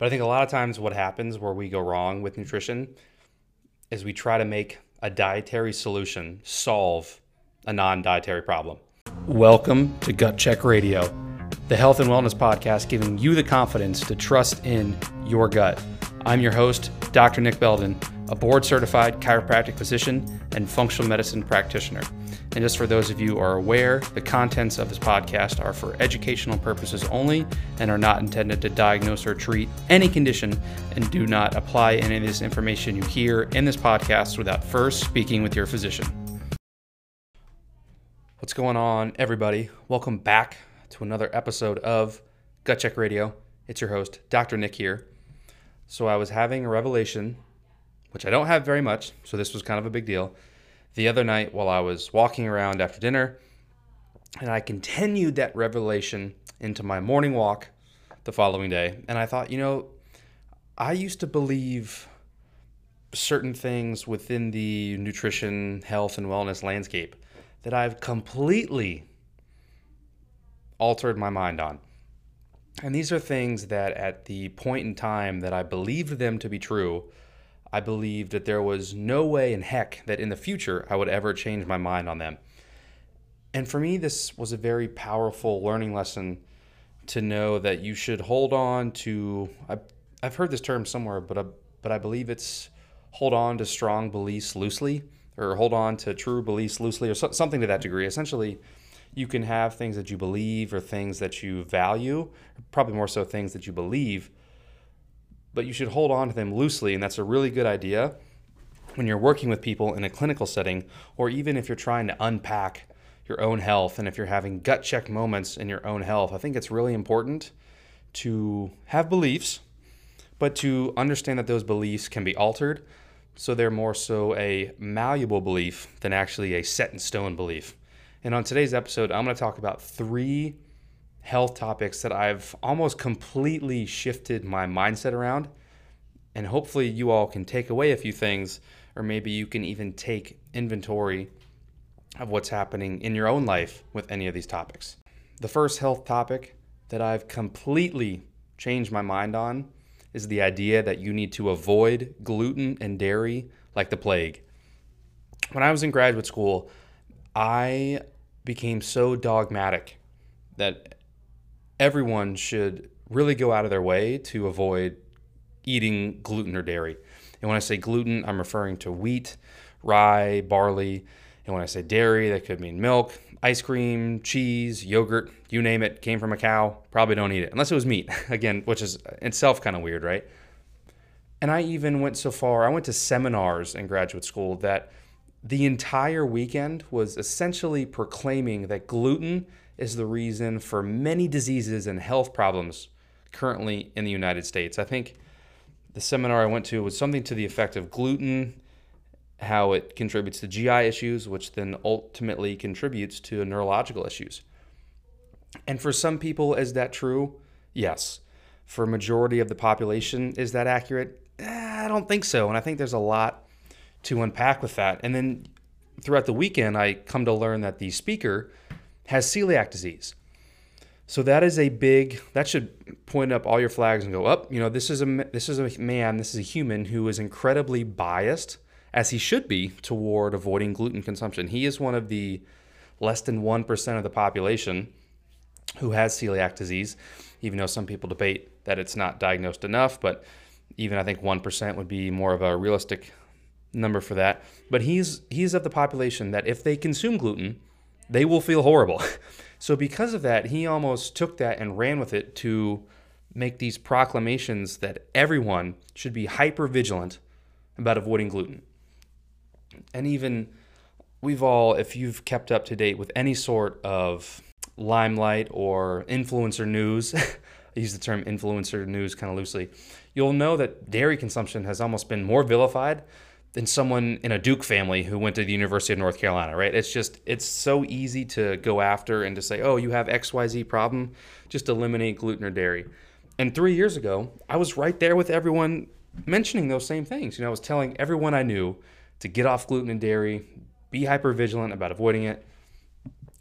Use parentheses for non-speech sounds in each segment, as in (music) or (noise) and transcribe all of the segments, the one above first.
But I think a lot of times what happens where we go wrong with nutrition is we try to make a dietary solution solve a non dietary problem. Welcome to Gut Check Radio, the health and wellness podcast giving you the confidence to trust in your gut. I'm your host, Dr. Nick Belden, a board certified chiropractic physician and functional medicine practitioner. And just for those of you who are aware, the contents of this podcast are for educational purposes only and are not intended to diagnose or treat any condition and do not apply any of this information you hear in this podcast without first speaking with your physician. What's going on, everybody? Welcome back to another episode of Gut Check Radio. It's your host, Dr. Nick here. So I was having a revelation, which I don't have very much, so this was kind of a big deal the other night while I was walking around after dinner, and I continued that revelation into my morning walk the following day. And I thought, you know, I used to believe certain things within the nutrition, health, and wellness landscape that I've completely altered my mind on. And these are things that at the point in time that I believed them to be true, I believed that there was no way in heck that in the future I would ever change my mind on them. And for me, this was a very powerful learning lesson to know that you should hold on to. I've, I've heard this term somewhere, but I, but I believe it's hold on to strong beliefs loosely, or hold on to true beliefs loosely, or so, something to that degree. Essentially, you can have things that you believe or things that you value, probably more so things that you believe, but you should hold on to them loosely. And that's a really good idea when you're working with people in a clinical setting, or even if you're trying to unpack your own health and if you're having gut check moments in your own health. I think it's really important to have beliefs, but to understand that those beliefs can be altered. So they're more so a malleable belief than actually a set in stone belief. And on today's episode, I'm going to talk about three health topics that I've almost completely shifted my mindset around. And hopefully, you all can take away a few things, or maybe you can even take inventory of what's happening in your own life with any of these topics. The first health topic that I've completely changed my mind on is the idea that you need to avoid gluten and dairy like the plague. When I was in graduate school, I became so dogmatic that everyone should really go out of their way to avoid eating gluten or dairy. And when I say gluten, I'm referring to wheat, rye, barley. And when I say dairy, that could mean milk, ice cream, cheese, yogurt, you name it, came from a cow. Probably don't eat it unless it was meat, (laughs) again, which is itself kind of weird, right? And I even went so far, I went to seminars in graduate school that the entire weekend was essentially proclaiming that gluten is the reason for many diseases and health problems currently in the United States. I think the seminar I went to was something to the effect of gluten, how it contributes to GI issues, which then ultimately contributes to neurological issues. And for some people, is that true? Yes. For majority of the population, is that accurate? Eh, I don't think so. And I think there's a lot to unpack with that. And then throughout the weekend, I come to learn that the speaker has celiac disease. So that is a big that should point up all your flags and go up. You know, this is a this is a man, this is a human who is incredibly biased as he should be toward avoiding gluten consumption. He is one of the less than 1% of the population who has celiac disease, even though some people debate that it's not diagnosed enough, but even I think 1% would be more of a realistic number for that. But he's he's of the population that if they consume gluten, they will feel horrible. (laughs) so, because of that, he almost took that and ran with it to make these proclamations that everyone should be hyper vigilant about avoiding gluten. And even we've all, if you've kept up to date with any sort of limelight or influencer news, (laughs) I use the term influencer news kind of loosely, you'll know that dairy consumption has almost been more vilified than someone in a Duke family who went to the University of North Carolina, right? It's just, it's so easy to go after and to say, oh, you have XYZ problem, just eliminate gluten or dairy. And three years ago, I was right there with everyone mentioning those same things. You know, I was telling everyone I knew to get off gluten and dairy, be hyper vigilant about avoiding it.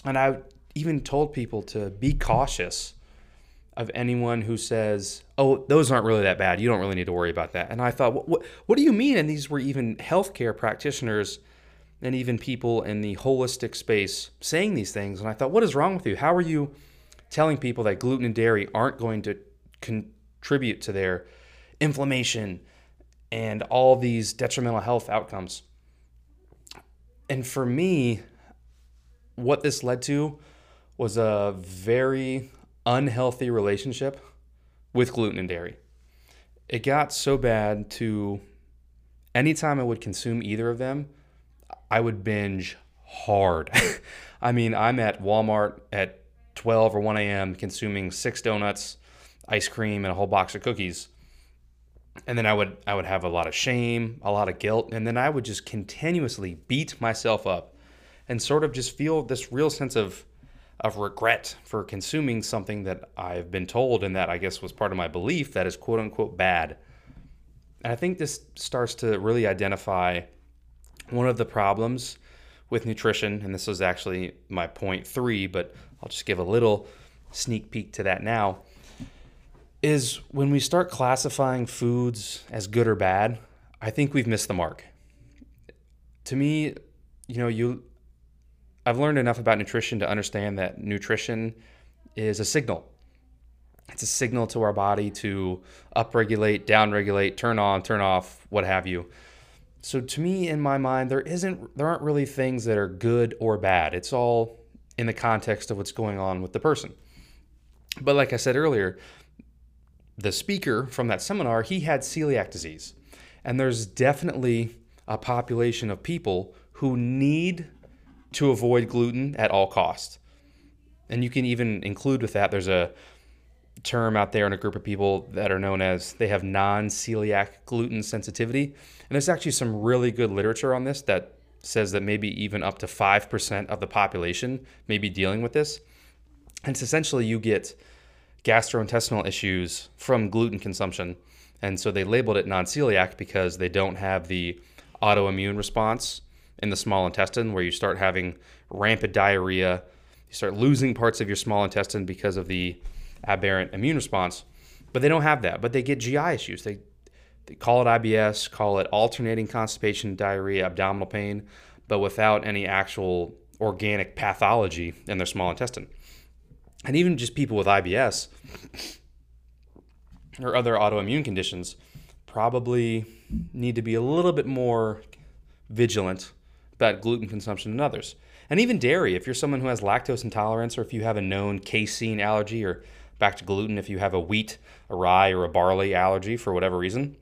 And I even told people to be cautious of anyone who says, "Oh, those aren't really that bad. You don't really need to worry about that." And I thought, "What what, what do you mean?" And these were even healthcare practitioners and even people in the holistic space saying these things. And I thought, "What is wrong with you? How are you telling people that gluten and dairy aren't going to contribute to their inflammation and all these detrimental health outcomes?" And for me, what this led to was a very unhealthy relationship with gluten and dairy. It got so bad to anytime I would consume either of them, I would binge hard. (laughs) I mean, I'm at Walmart at 12 or 1 a.m. consuming six donuts, ice cream, and a whole box of cookies. And then I would I would have a lot of shame, a lot of guilt, and then I would just continuously beat myself up and sort of just feel this real sense of of regret for consuming something that I've been told and that I guess was part of my belief that is quote unquote bad. And I think this starts to really identify one of the problems with nutrition, and this was actually my point three, but I'll just give a little sneak peek to that now. Is when we start classifying foods as good or bad, I think we've missed the mark. To me, you know, you I've learned enough about nutrition to understand that nutrition is a signal. It's a signal to our body to upregulate, downregulate, turn on, turn off, what have you. So to me in my mind there isn't there aren't really things that are good or bad. It's all in the context of what's going on with the person. But like I said earlier, the speaker from that seminar, he had celiac disease. And there's definitely a population of people who need to avoid gluten at all costs. And you can even include with that, there's a term out there in a group of people that are known as they have non celiac gluten sensitivity. And there's actually some really good literature on this that says that maybe even up to 5% of the population may be dealing with this. And it's essentially you get gastrointestinal issues from gluten consumption. And so they labeled it non celiac because they don't have the autoimmune response in the small intestine where you start having rampant diarrhea. You start losing parts of your small intestine because of the aberrant immune response. But they don't have that. But they get GI issues. They, they call it IBS, call it alternating constipation, diarrhea, abdominal pain, but without any actual organic pathology in their small intestine. And even just people with IBS or other autoimmune conditions probably need to be a little bit more vigilant about gluten consumption than others. And even dairy, if you're someone who has lactose intolerance or if you have a known casein allergy or back to gluten, if you have a wheat, a rye, or a barley allergy for whatever reason,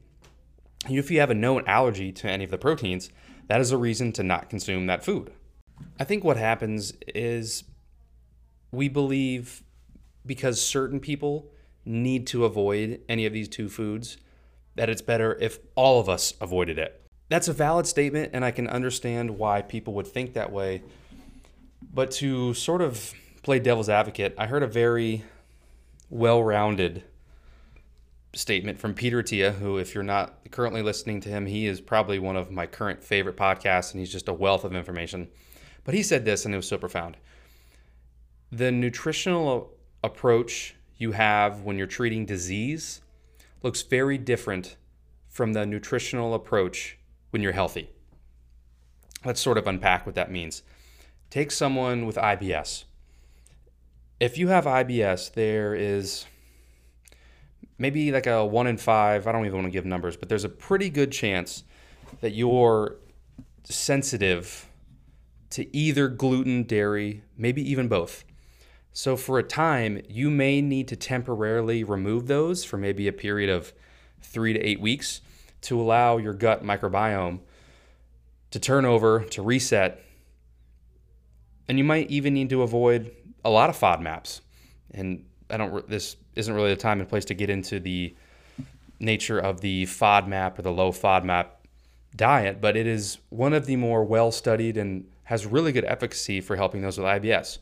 if you have a known allergy to any of the proteins, that is a reason to not consume that food. I think what happens is we believe because certain people need to avoid any of these two foods, that it's better if all of us avoided it that's a valid statement, and I can understand why people would think that way. But to sort of play devil's advocate, I heard a very well rounded statement from Peter Attia, who, if you're not currently listening to him, he is probably one of my current favorite podcasts, and he's just a wealth of information. But he said this, and it was so profound. The nutritional approach you have when you're treating disease looks very different from the nutritional approach when you're healthy. Let's sort of unpack what that means. Take someone with IBS. If you have IBS, there is maybe like a one in five, I don't even want to give numbers, but there's a pretty good chance that you're sensitive to either gluten, dairy, maybe even both. So, for a time, you may need to temporarily remove those for maybe a period of three to eight weeks to allow your gut microbiome to turn over, to reset. And you might even need to avoid a lot of FODMAPs. And I don't this isn't really the time and place to get into the nature of the FODMAP or the low FODMAP diet, but it is one of the more well studied and has really good efficacy for helping those with IBS.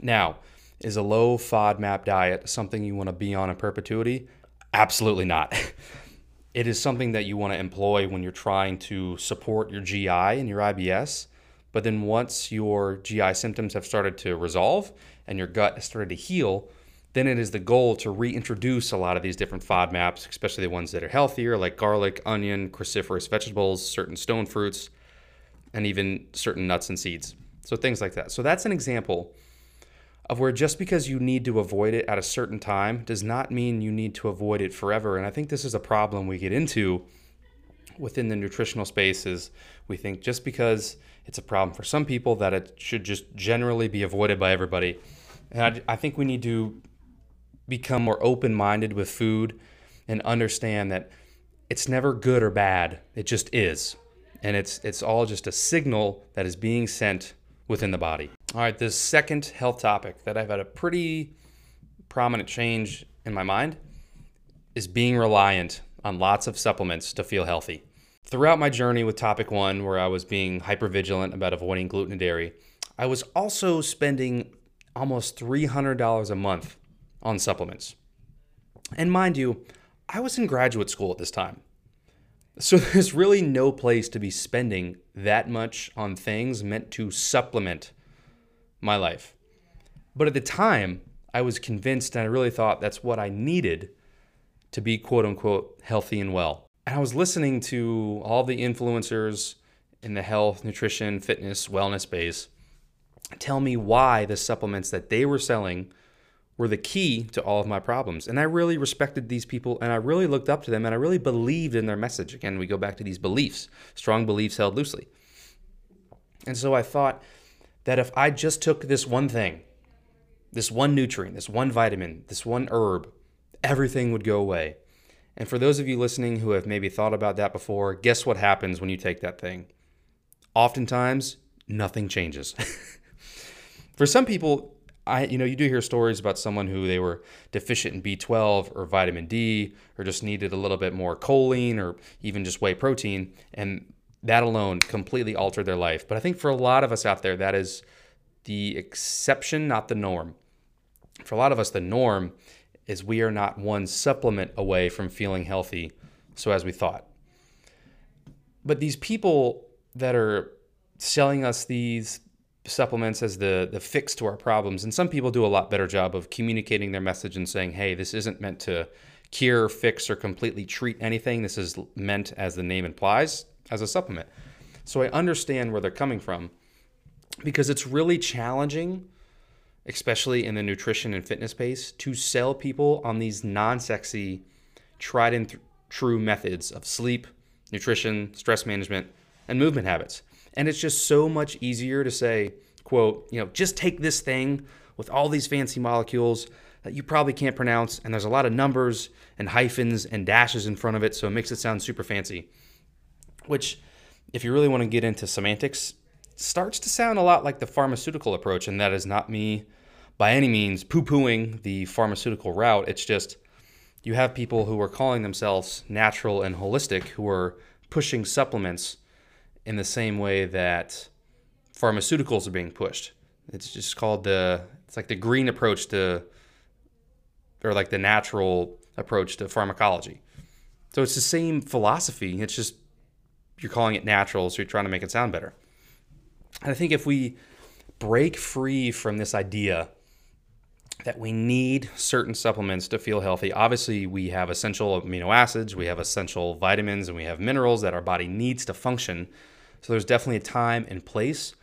Now, is a low FODMAP diet something you want to be on in perpetuity? Absolutely not. (laughs) it is something that you want to employ when you're trying to support your GI and your IBS. But then once your GI symptoms have started to resolve and your gut has started to heal, then it is the goal to reintroduce a lot of these different FODMAPs, especially the ones that are healthier, like garlic, onion, cruciferous vegetables, certain stone fruits, and even certain nuts and seeds. So things like that. So that's an example of where just because you need to avoid it at a certain time does not mean you need to avoid it forever. And I think this is a problem we get into within the nutritional space is we think just because it's a problem for some people that it should just generally be avoided by everybody. And I, I think we need to become more open minded with food and understand that it's never good or bad. It just is. And it's it's all just a signal that is being sent within the body. All right, this second health topic that I've had a pretty prominent change in my mind is being reliant on lots of supplements to feel healthy. Throughout my journey with topic 1 where I was being hyper vigilant about avoiding gluten and dairy, I was also spending almost $300 a month on supplements. And mind you, I was in graduate school at this time. So (laughs) there's really no place to be spending that much on things meant to supplement my life. But at the time, I was convinced and I really thought that's what I needed to be quote unquote healthy and well. And I was listening to all the influencers in the health, nutrition, fitness, wellness space tell me why the supplements that they were selling were the key to all of my problems. And I really respected these people and I really looked up to them and I really believed in their message. Again, we go back to these beliefs, strong beliefs held loosely. And so I thought that if I just took this one thing, this one nutrient, this one vitamin, this one herb, everything would go away. And for those of you listening who have maybe thought about that before, guess what happens when you take that thing? Oftentimes, nothing changes. (laughs) for some people, I, you know, you do hear stories about someone who they were deficient in B12 or vitamin D, or just needed a little bit more choline, or even just whey protein, and that alone completely altered their life. But I think for a lot of us out there, that is the exception, not the norm. For a lot of us, the norm is we are not one supplement away from feeling healthy, so as we thought. But these people that are selling us these supplements as the the fix to our problems. And some people do a lot better job of communicating their message and saying, "Hey, this isn't meant to cure, fix, or completely treat anything. This is meant, as the name implies, as a supplement." So I understand where they're coming from because it's really challenging, especially in the nutrition and fitness space, to sell people on these non-sexy, tried and th- true methods of sleep, nutrition, stress management, and movement habits. And it's just so much easier to say, quote, you know, just take this thing with all these fancy molecules that you probably can't pronounce, and there's a lot of numbers and hyphens and dashes in front of it, so it makes it sound super fancy. Which, if you really want to get into semantics, starts to sound a lot like the pharmaceutical approach, and that is not me by any means poo pooing the pharmaceutical route. It's just you have people who are calling themselves natural and holistic who are pushing supplements in the same way that pharmaceuticals are being pushed. It's just called the it's like the green approach to or like the natural approach to pharmacology. So it's the same philosophy. It's just you're calling it natural, so you're trying to make it sound better. And I think if we break free from this idea that we need certain supplements to feel healthy. Obviously, we have essential amino acids, we have essential vitamins, and we have minerals that our body needs to function. So there's definitely a time and place.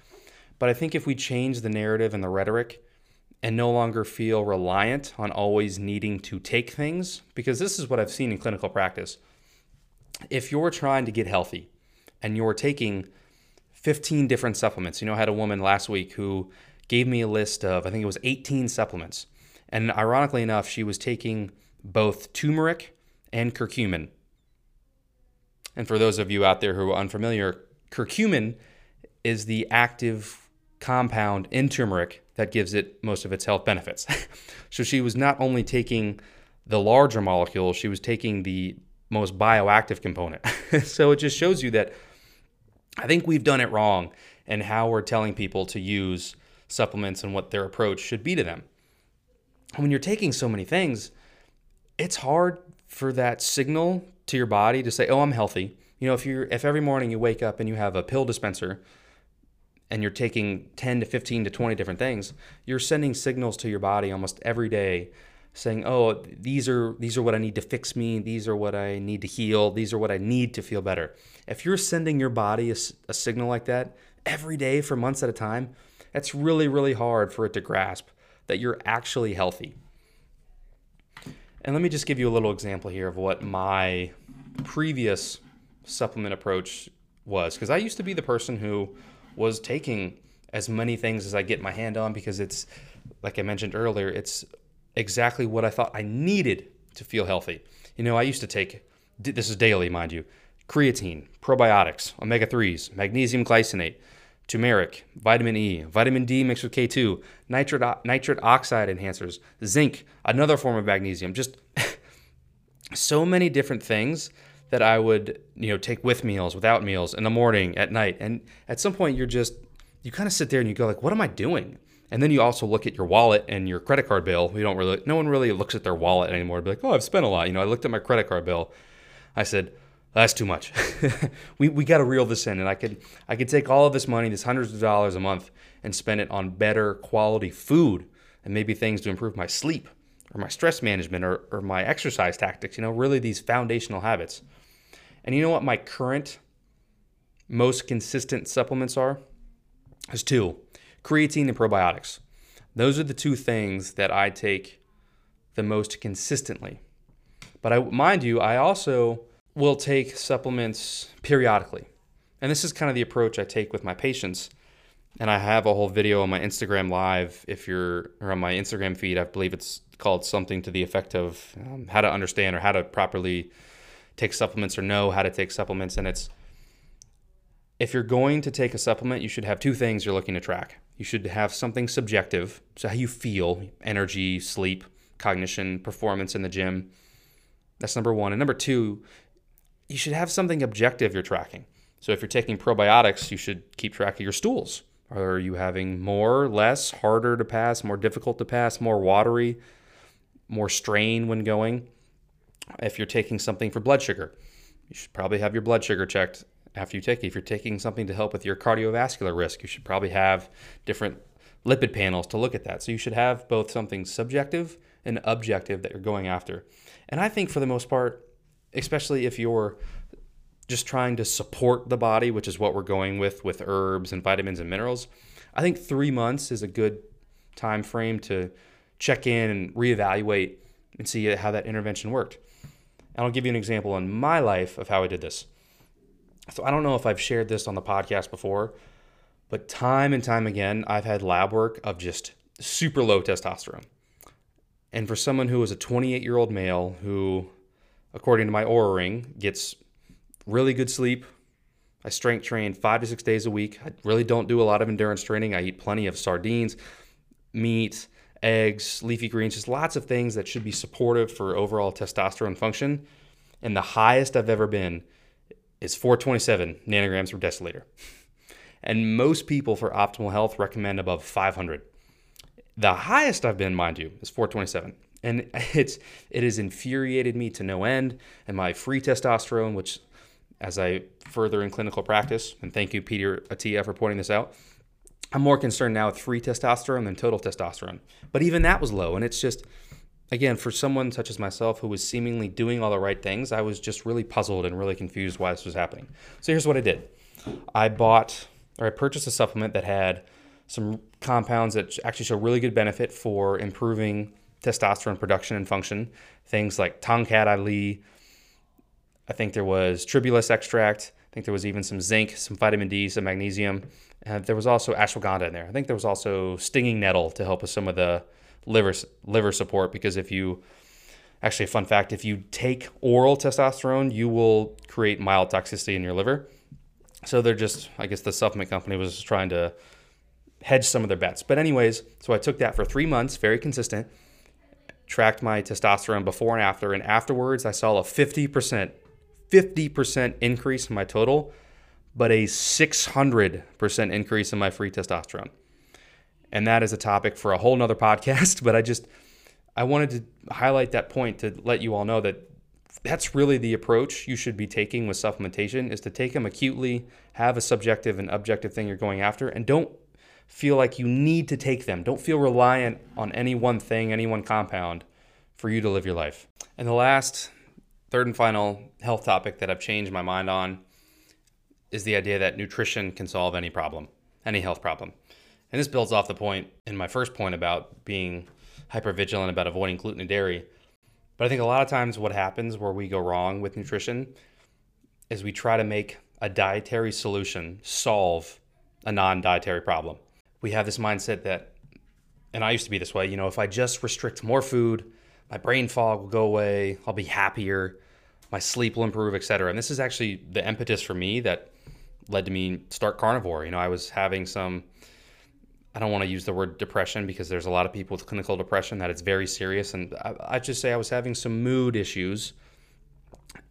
But I think if we change the narrative and the rhetoric and no longer feel reliant on always needing to take things, because this is what I've seen in clinical practice. If you're trying to get healthy and you're taking 15 different supplements, you know, I had a woman last week who gave me a list of, I think it was 18 supplements. And ironically enough, she was taking both turmeric and curcumin. And for those of you out there who are unfamiliar, curcumin is the active compound in turmeric that gives it most of its health benefits. (laughs) so she was not only taking the larger molecule, she was taking the most bioactive component. (laughs) so it just shows you that I think we've done it wrong and how we're telling people to use supplements and what their approach should be to them. When you're taking so many things, it's hard for that signal to your body to say, "Oh, I'm healthy." You know, if you're if every morning you wake up and you have a pill dispenser and you're taking 10 to 15 to 20 different things, you're sending signals to your body almost every day saying, "Oh, these are these are what I need to fix me. These are what I need to heal. These are what I need to feel better." If you're sending your body a, a signal like that every day for months at a time, that's really really hard for it to grasp that you're actually healthy. And let me just give you a little example here of what my previous supplement approach was because I used to be the person who was taking as many things as I get my hand on because it's like I mentioned earlier, it's exactly what I thought I needed to feel healthy. You know, I used to take this is daily, mind you, creatine, probiotics, omega 3s, magnesium glycinate, turmeric, vitamin E, vitamin D mixed with K2, nitric, nitric oxide enhancers, zinc, another form of magnesium, just (laughs) so many different things that I would, you know, take with meals, without meals, in the morning, at night. And at some point you're just you kind of sit there and you go like, what am I doing? And then you also look at your wallet and your credit card bill. We don't really, no one really looks at their wallet anymore. Be like, oh, I've spent a lot. You know, I looked at my credit card bill. I said, that's too much. (laughs) we we got to reel this in, and I could I could take all of this money, this hundreds of dollars a month, and spend it on better quality food and maybe things to improve my sleep or my stress management or, or my exercise tactics. You know, really these foundational habits. And you know what my current most consistent supplements are? There's two creatine and probiotics. Those are the two things that I take the most consistently. But I mind you, I also will take supplements periodically. And this is kind of the approach I take with my patients. And I have a whole video on my Instagram live. If you're or on my Instagram feed, I believe it's called something to the effect of um, how to understand or how to properly take supplements or know how to take supplements. And it's if you're going to take a supplement, you should have two things you're looking to track. You should have something subjective, so how you feel, energy, sleep, cognition, performance in the gym. That's number one. And number two, you should have something objective you're tracking. So if you're taking probiotics, you should keep track of your stools. Are you having more, less, harder to pass, more difficult to pass, more watery, more strain when going? If you're taking something for blood sugar, you should probably have your blood sugar checked after you take it. If you're taking something to help with your cardiovascular risk, you should probably have different lipid panels to look at that. So you should have both something subjective and objective that you're going after. And I think for the most part, especially if you're just trying to support the body, which is what we're going with with herbs and vitamins and minerals, I think 3 months is a good time frame to check in and reevaluate and see how that intervention worked. And I'll give you an example in my life of how I did this. So I don't know if I've shared this on the podcast before, but time and time again, I've had lab work of just super low testosterone. And for someone who is a 28 year old male who according to my Oura ring, gets really good sleep. I strength train five to six days a week. I really don't do a lot of endurance training. I eat plenty of sardines, meat, eggs, leafy greens, just lots of things that should be supportive for overall testosterone function. And the highest I've ever been is 427 nanograms per deciliter. And most people for optimal health recommend above 500. The highest I've been, mind you, is 427 and (laughs) it's it has infuriated me to no end. And my free testosterone, which as I further in clinical practice, and thank you, Peter Attia, for pointing this out. I'm more concerned now with free testosterone than total testosterone. But even that was low. And it's just, again, for someone such as myself who was seemingly doing all the right things, I was just really puzzled and really confused why this was happening. So here's what I did I bought or I purchased a supplement that had some compounds that actually show really good benefit for improving testosterone production and function. Things like Tongkat Ali. I think there was tribulus extract. I think there was even some zinc, some vitamin D, some magnesium. And there was also ashwagandha in there. I think there was also stinging nettle to help with some of the liver liver support because if you actually a fun fact if you take oral testosterone you will create mild toxicity in your liver so they're just i guess the supplement company was trying to hedge some of their bets but anyways so i took that for three months very consistent tracked my testosterone before and after, and afterwards I saw a 50%, 50% increase in my total, but a 600% increase in my free testosterone. And that is a topic for a whole nother (laughs) podcast, but I just, I wanted to highlight that point to let you all know that that's really the approach you should be taking with supplementation is to take them acutely, have a subjective and objective thing you're going after, and don't feel like you need to take them. Don't feel reliant on any one thing, any one compound for you to live your life. And the last, third and final health topic that I've changed my mind on is the idea that nutrition can solve any problem, any health problem. And this builds off the point in my first point about being hyper vigilant about avoiding gluten and dairy. But I think a lot of times what happens where we go wrong with nutrition is we try to make a dietary solution solve a non dietary problem. We have this mindset that, and I used to be this way, you know, if I just restrict more food, my brain fog will go away, I'll be happier, my sleep will improve, etc. And this is actually the impetus for me that led to me start carnivore. You know, I was having some I don't want to use the word depression because there's a lot of people with clinical depression that it's very serious. And I, I just say I was having some mood issues.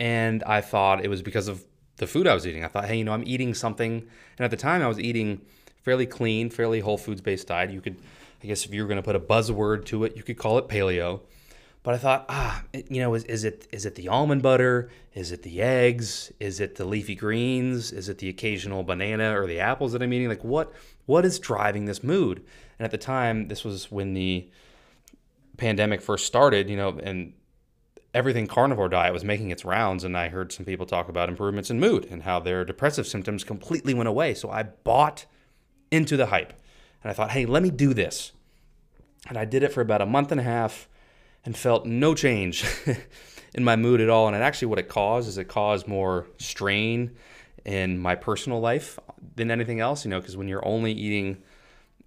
And I thought it was because of the food I was eating. I thought, hey, you know, I'm eating something. And at the time, I was eating fairly clean, fairly whole foods based diet. You could, I guess, if you were going to put a buzzword to it, you could call it paleo. But I thought, ah, you know, is, is it is it the almond butter? Is it the eggs? Is it the leafy greens? Is it the occasional banana or the apples that I'm eating? Like, what what is driving this mood? And at the time, this was when the pandemic first started, you know, and everything carnivore diet was making its rounds. And I heard some people talk about improvements in mood and how their depressive symptoms completely went away. So I bought into the hype and I thought, hey, let me do this. And I did it for about a month and a half and felt no change (laughs) in my mood at all. And actually, what it caused is it caused more strain in my personal life than anything else, you know, because when you're only eating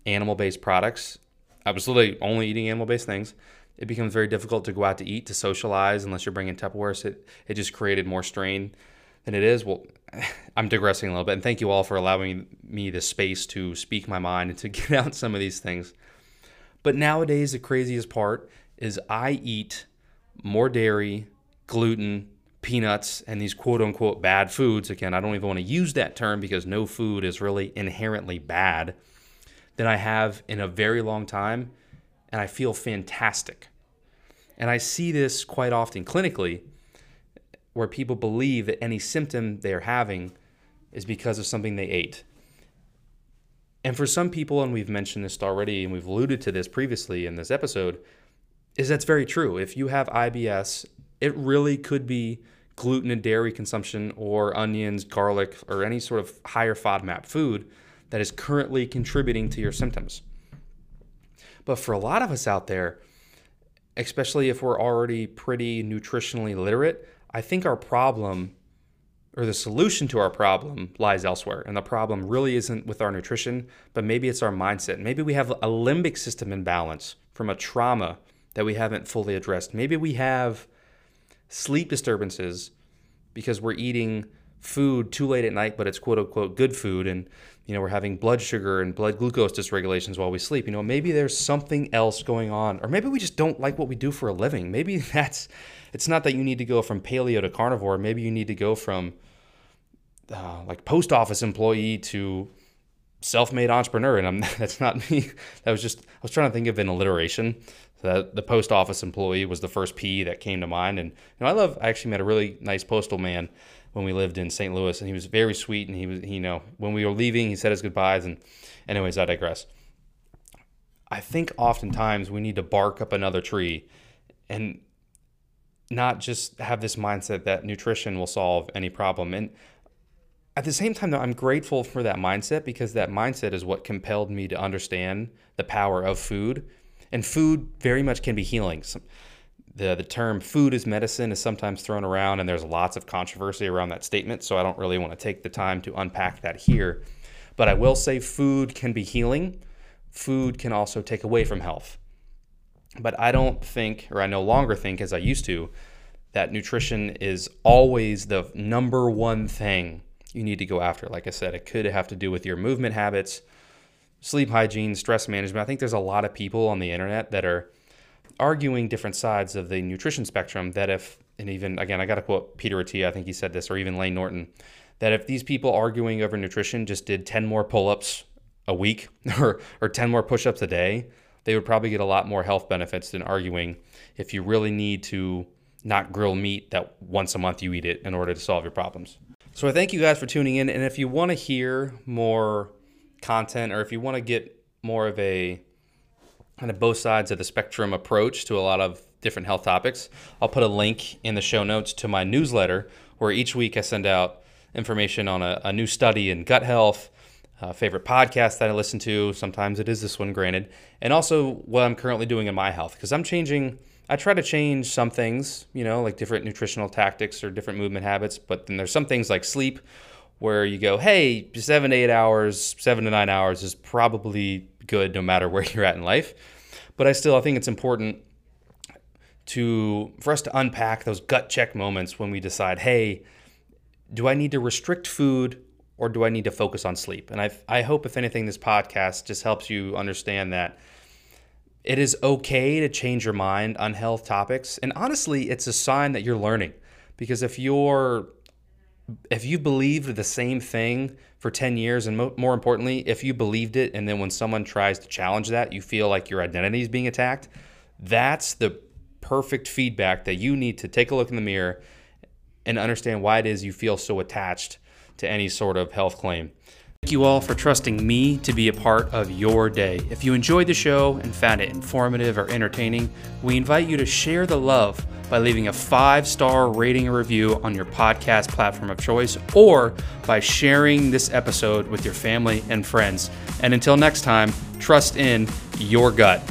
animal based products, I was literally only eating animal based things. It becomes very difficult to go out to eat, to socialize, unless you're bringing Tupperware. So it, it just created more strain than it is. Well, (laughs) I'm digressing a little bit. And thank you all for allowing me the space to speak my mind and to (laughs) get out some of these things. But nowadays, the craziest part is I eat more dairy, gluten, peanuts, and these quote unquote bad foods. Again, I don't even want to use that term because no food is really inherently bad than I have in a very long time. And I feel fantastic. And I see this quite often clinically where people believe that any symptom they're having is because of something they ate. And for some people, and we've mentioned this already, and we've alluded to this previously in this episode, is that's very true. If you have IBS, it really could be gluten and dairy consumption or onions, garlic, or any sort of higher FODMAP food that is currently contributing to your symptoms. But for a lot of us out there, especially if we're already pretty nutritionally literate, I think our problem or the solution to our problem lies elsewhere. And the problem really isn't with our nutrition, but maybe it's our mindset. Maybe we have a limbic system imbalance from a trauma that we haven't fully addressed. Maybe we have sleep disturbances because we're eating food too late at night, but it's quote unquote good food, and you know we're having blood sugar and blood glucose dysregulations while we sleep. You know maybe there's something else going on, or maybe we just don't like what we do for a living. Maybe (laughs) that's it's not that you need to go from paleo to carnivore. Maybe you need to go from uh, like post office employee to self-made entrepreneur and I'm, (laughs) that's not me that was just i was trying to think of an alliteration the, the post office employee was the first P that came to mind. And you know, I love. I actually met a really nice postal man when we lived in St. Louis, and he was very sweet. And he was, you know, when we were leaving, he said his goodbyes. And anyways, I digress. I think oftentimes we need to bark up another tree, and not just have this mindset that nutrition will solve any problem. And at the same time, though, I'm grateful for that mindset because that mindset is what compelled me to understand the power of food and food very much can be healing. Some, the, the term food is medicine is sometimes thrown around, and there's lots of controversy around that statement, so I don't really want to take the time to unpack that here. But I will say food can be healing, food can also take away from health. But I don't think, or I no longer think as I used to, that nutrition is always the number one thing you need to go after. Like I said, it could have to do with your movement habits, sleep hygiene, stress management. I think there's a lot of people on the internet that are arguing different sides of the nutrition spectrum that if and even again I got to quote Peter Attia, I think he said this or even Layne Norton that if these people arguing over nutrition just did 10 more pull-ups a week (laughs) or or 10 more push-ups a day, they would probably get a lot more health benefits than arguing if you really need to not grill meat that once a month you eat it in order to solve your problems. So I thank you guys for tuning in and if you want to hear more content or if you want to get more of a kind of both sides of the spectrum approach to a lot of different health topics. I'll put a link in the show notes to my newsletter where each week I send out information on a, a new study in gut health, favorite podcast that I listen to. Sometimes it is this one, granted, and also what I'm currently doing in my health because I'm changing. I try to change some things, you know, like different nutritional tactics or different movement habits, but then there's some things like sleep where you go, hey, seven to eight hours, seven to nine hours is probably good no matter (laughs) where you're at in life. But I still I think it's important to for us to unpack those gut check moments when we decide, hey, do I need to restrict food or do I need to focus on sleep? And I I hope if anything this podcast just helps you understand that it is okay to change your mind on health topics. And honestly, it's a sign that you're learning. Because if you're if you believed the same thing for 10 years and mo- more importantly if you believed it and then when someone tries to challenge that you feel like your identity is being attacked that's the perfect feedback that you need to take a look in the mirror and understand why it is you feel so attached to any sort of health claim Thank you all for trusting me to be a part of your day. If you enjoyed the show and found it informative or entertaining, we invite you to share the love by leaving a five star rating and review on your podcast platform of choice or by sharing this episode with your family and friends. And until next time, trust in your gut.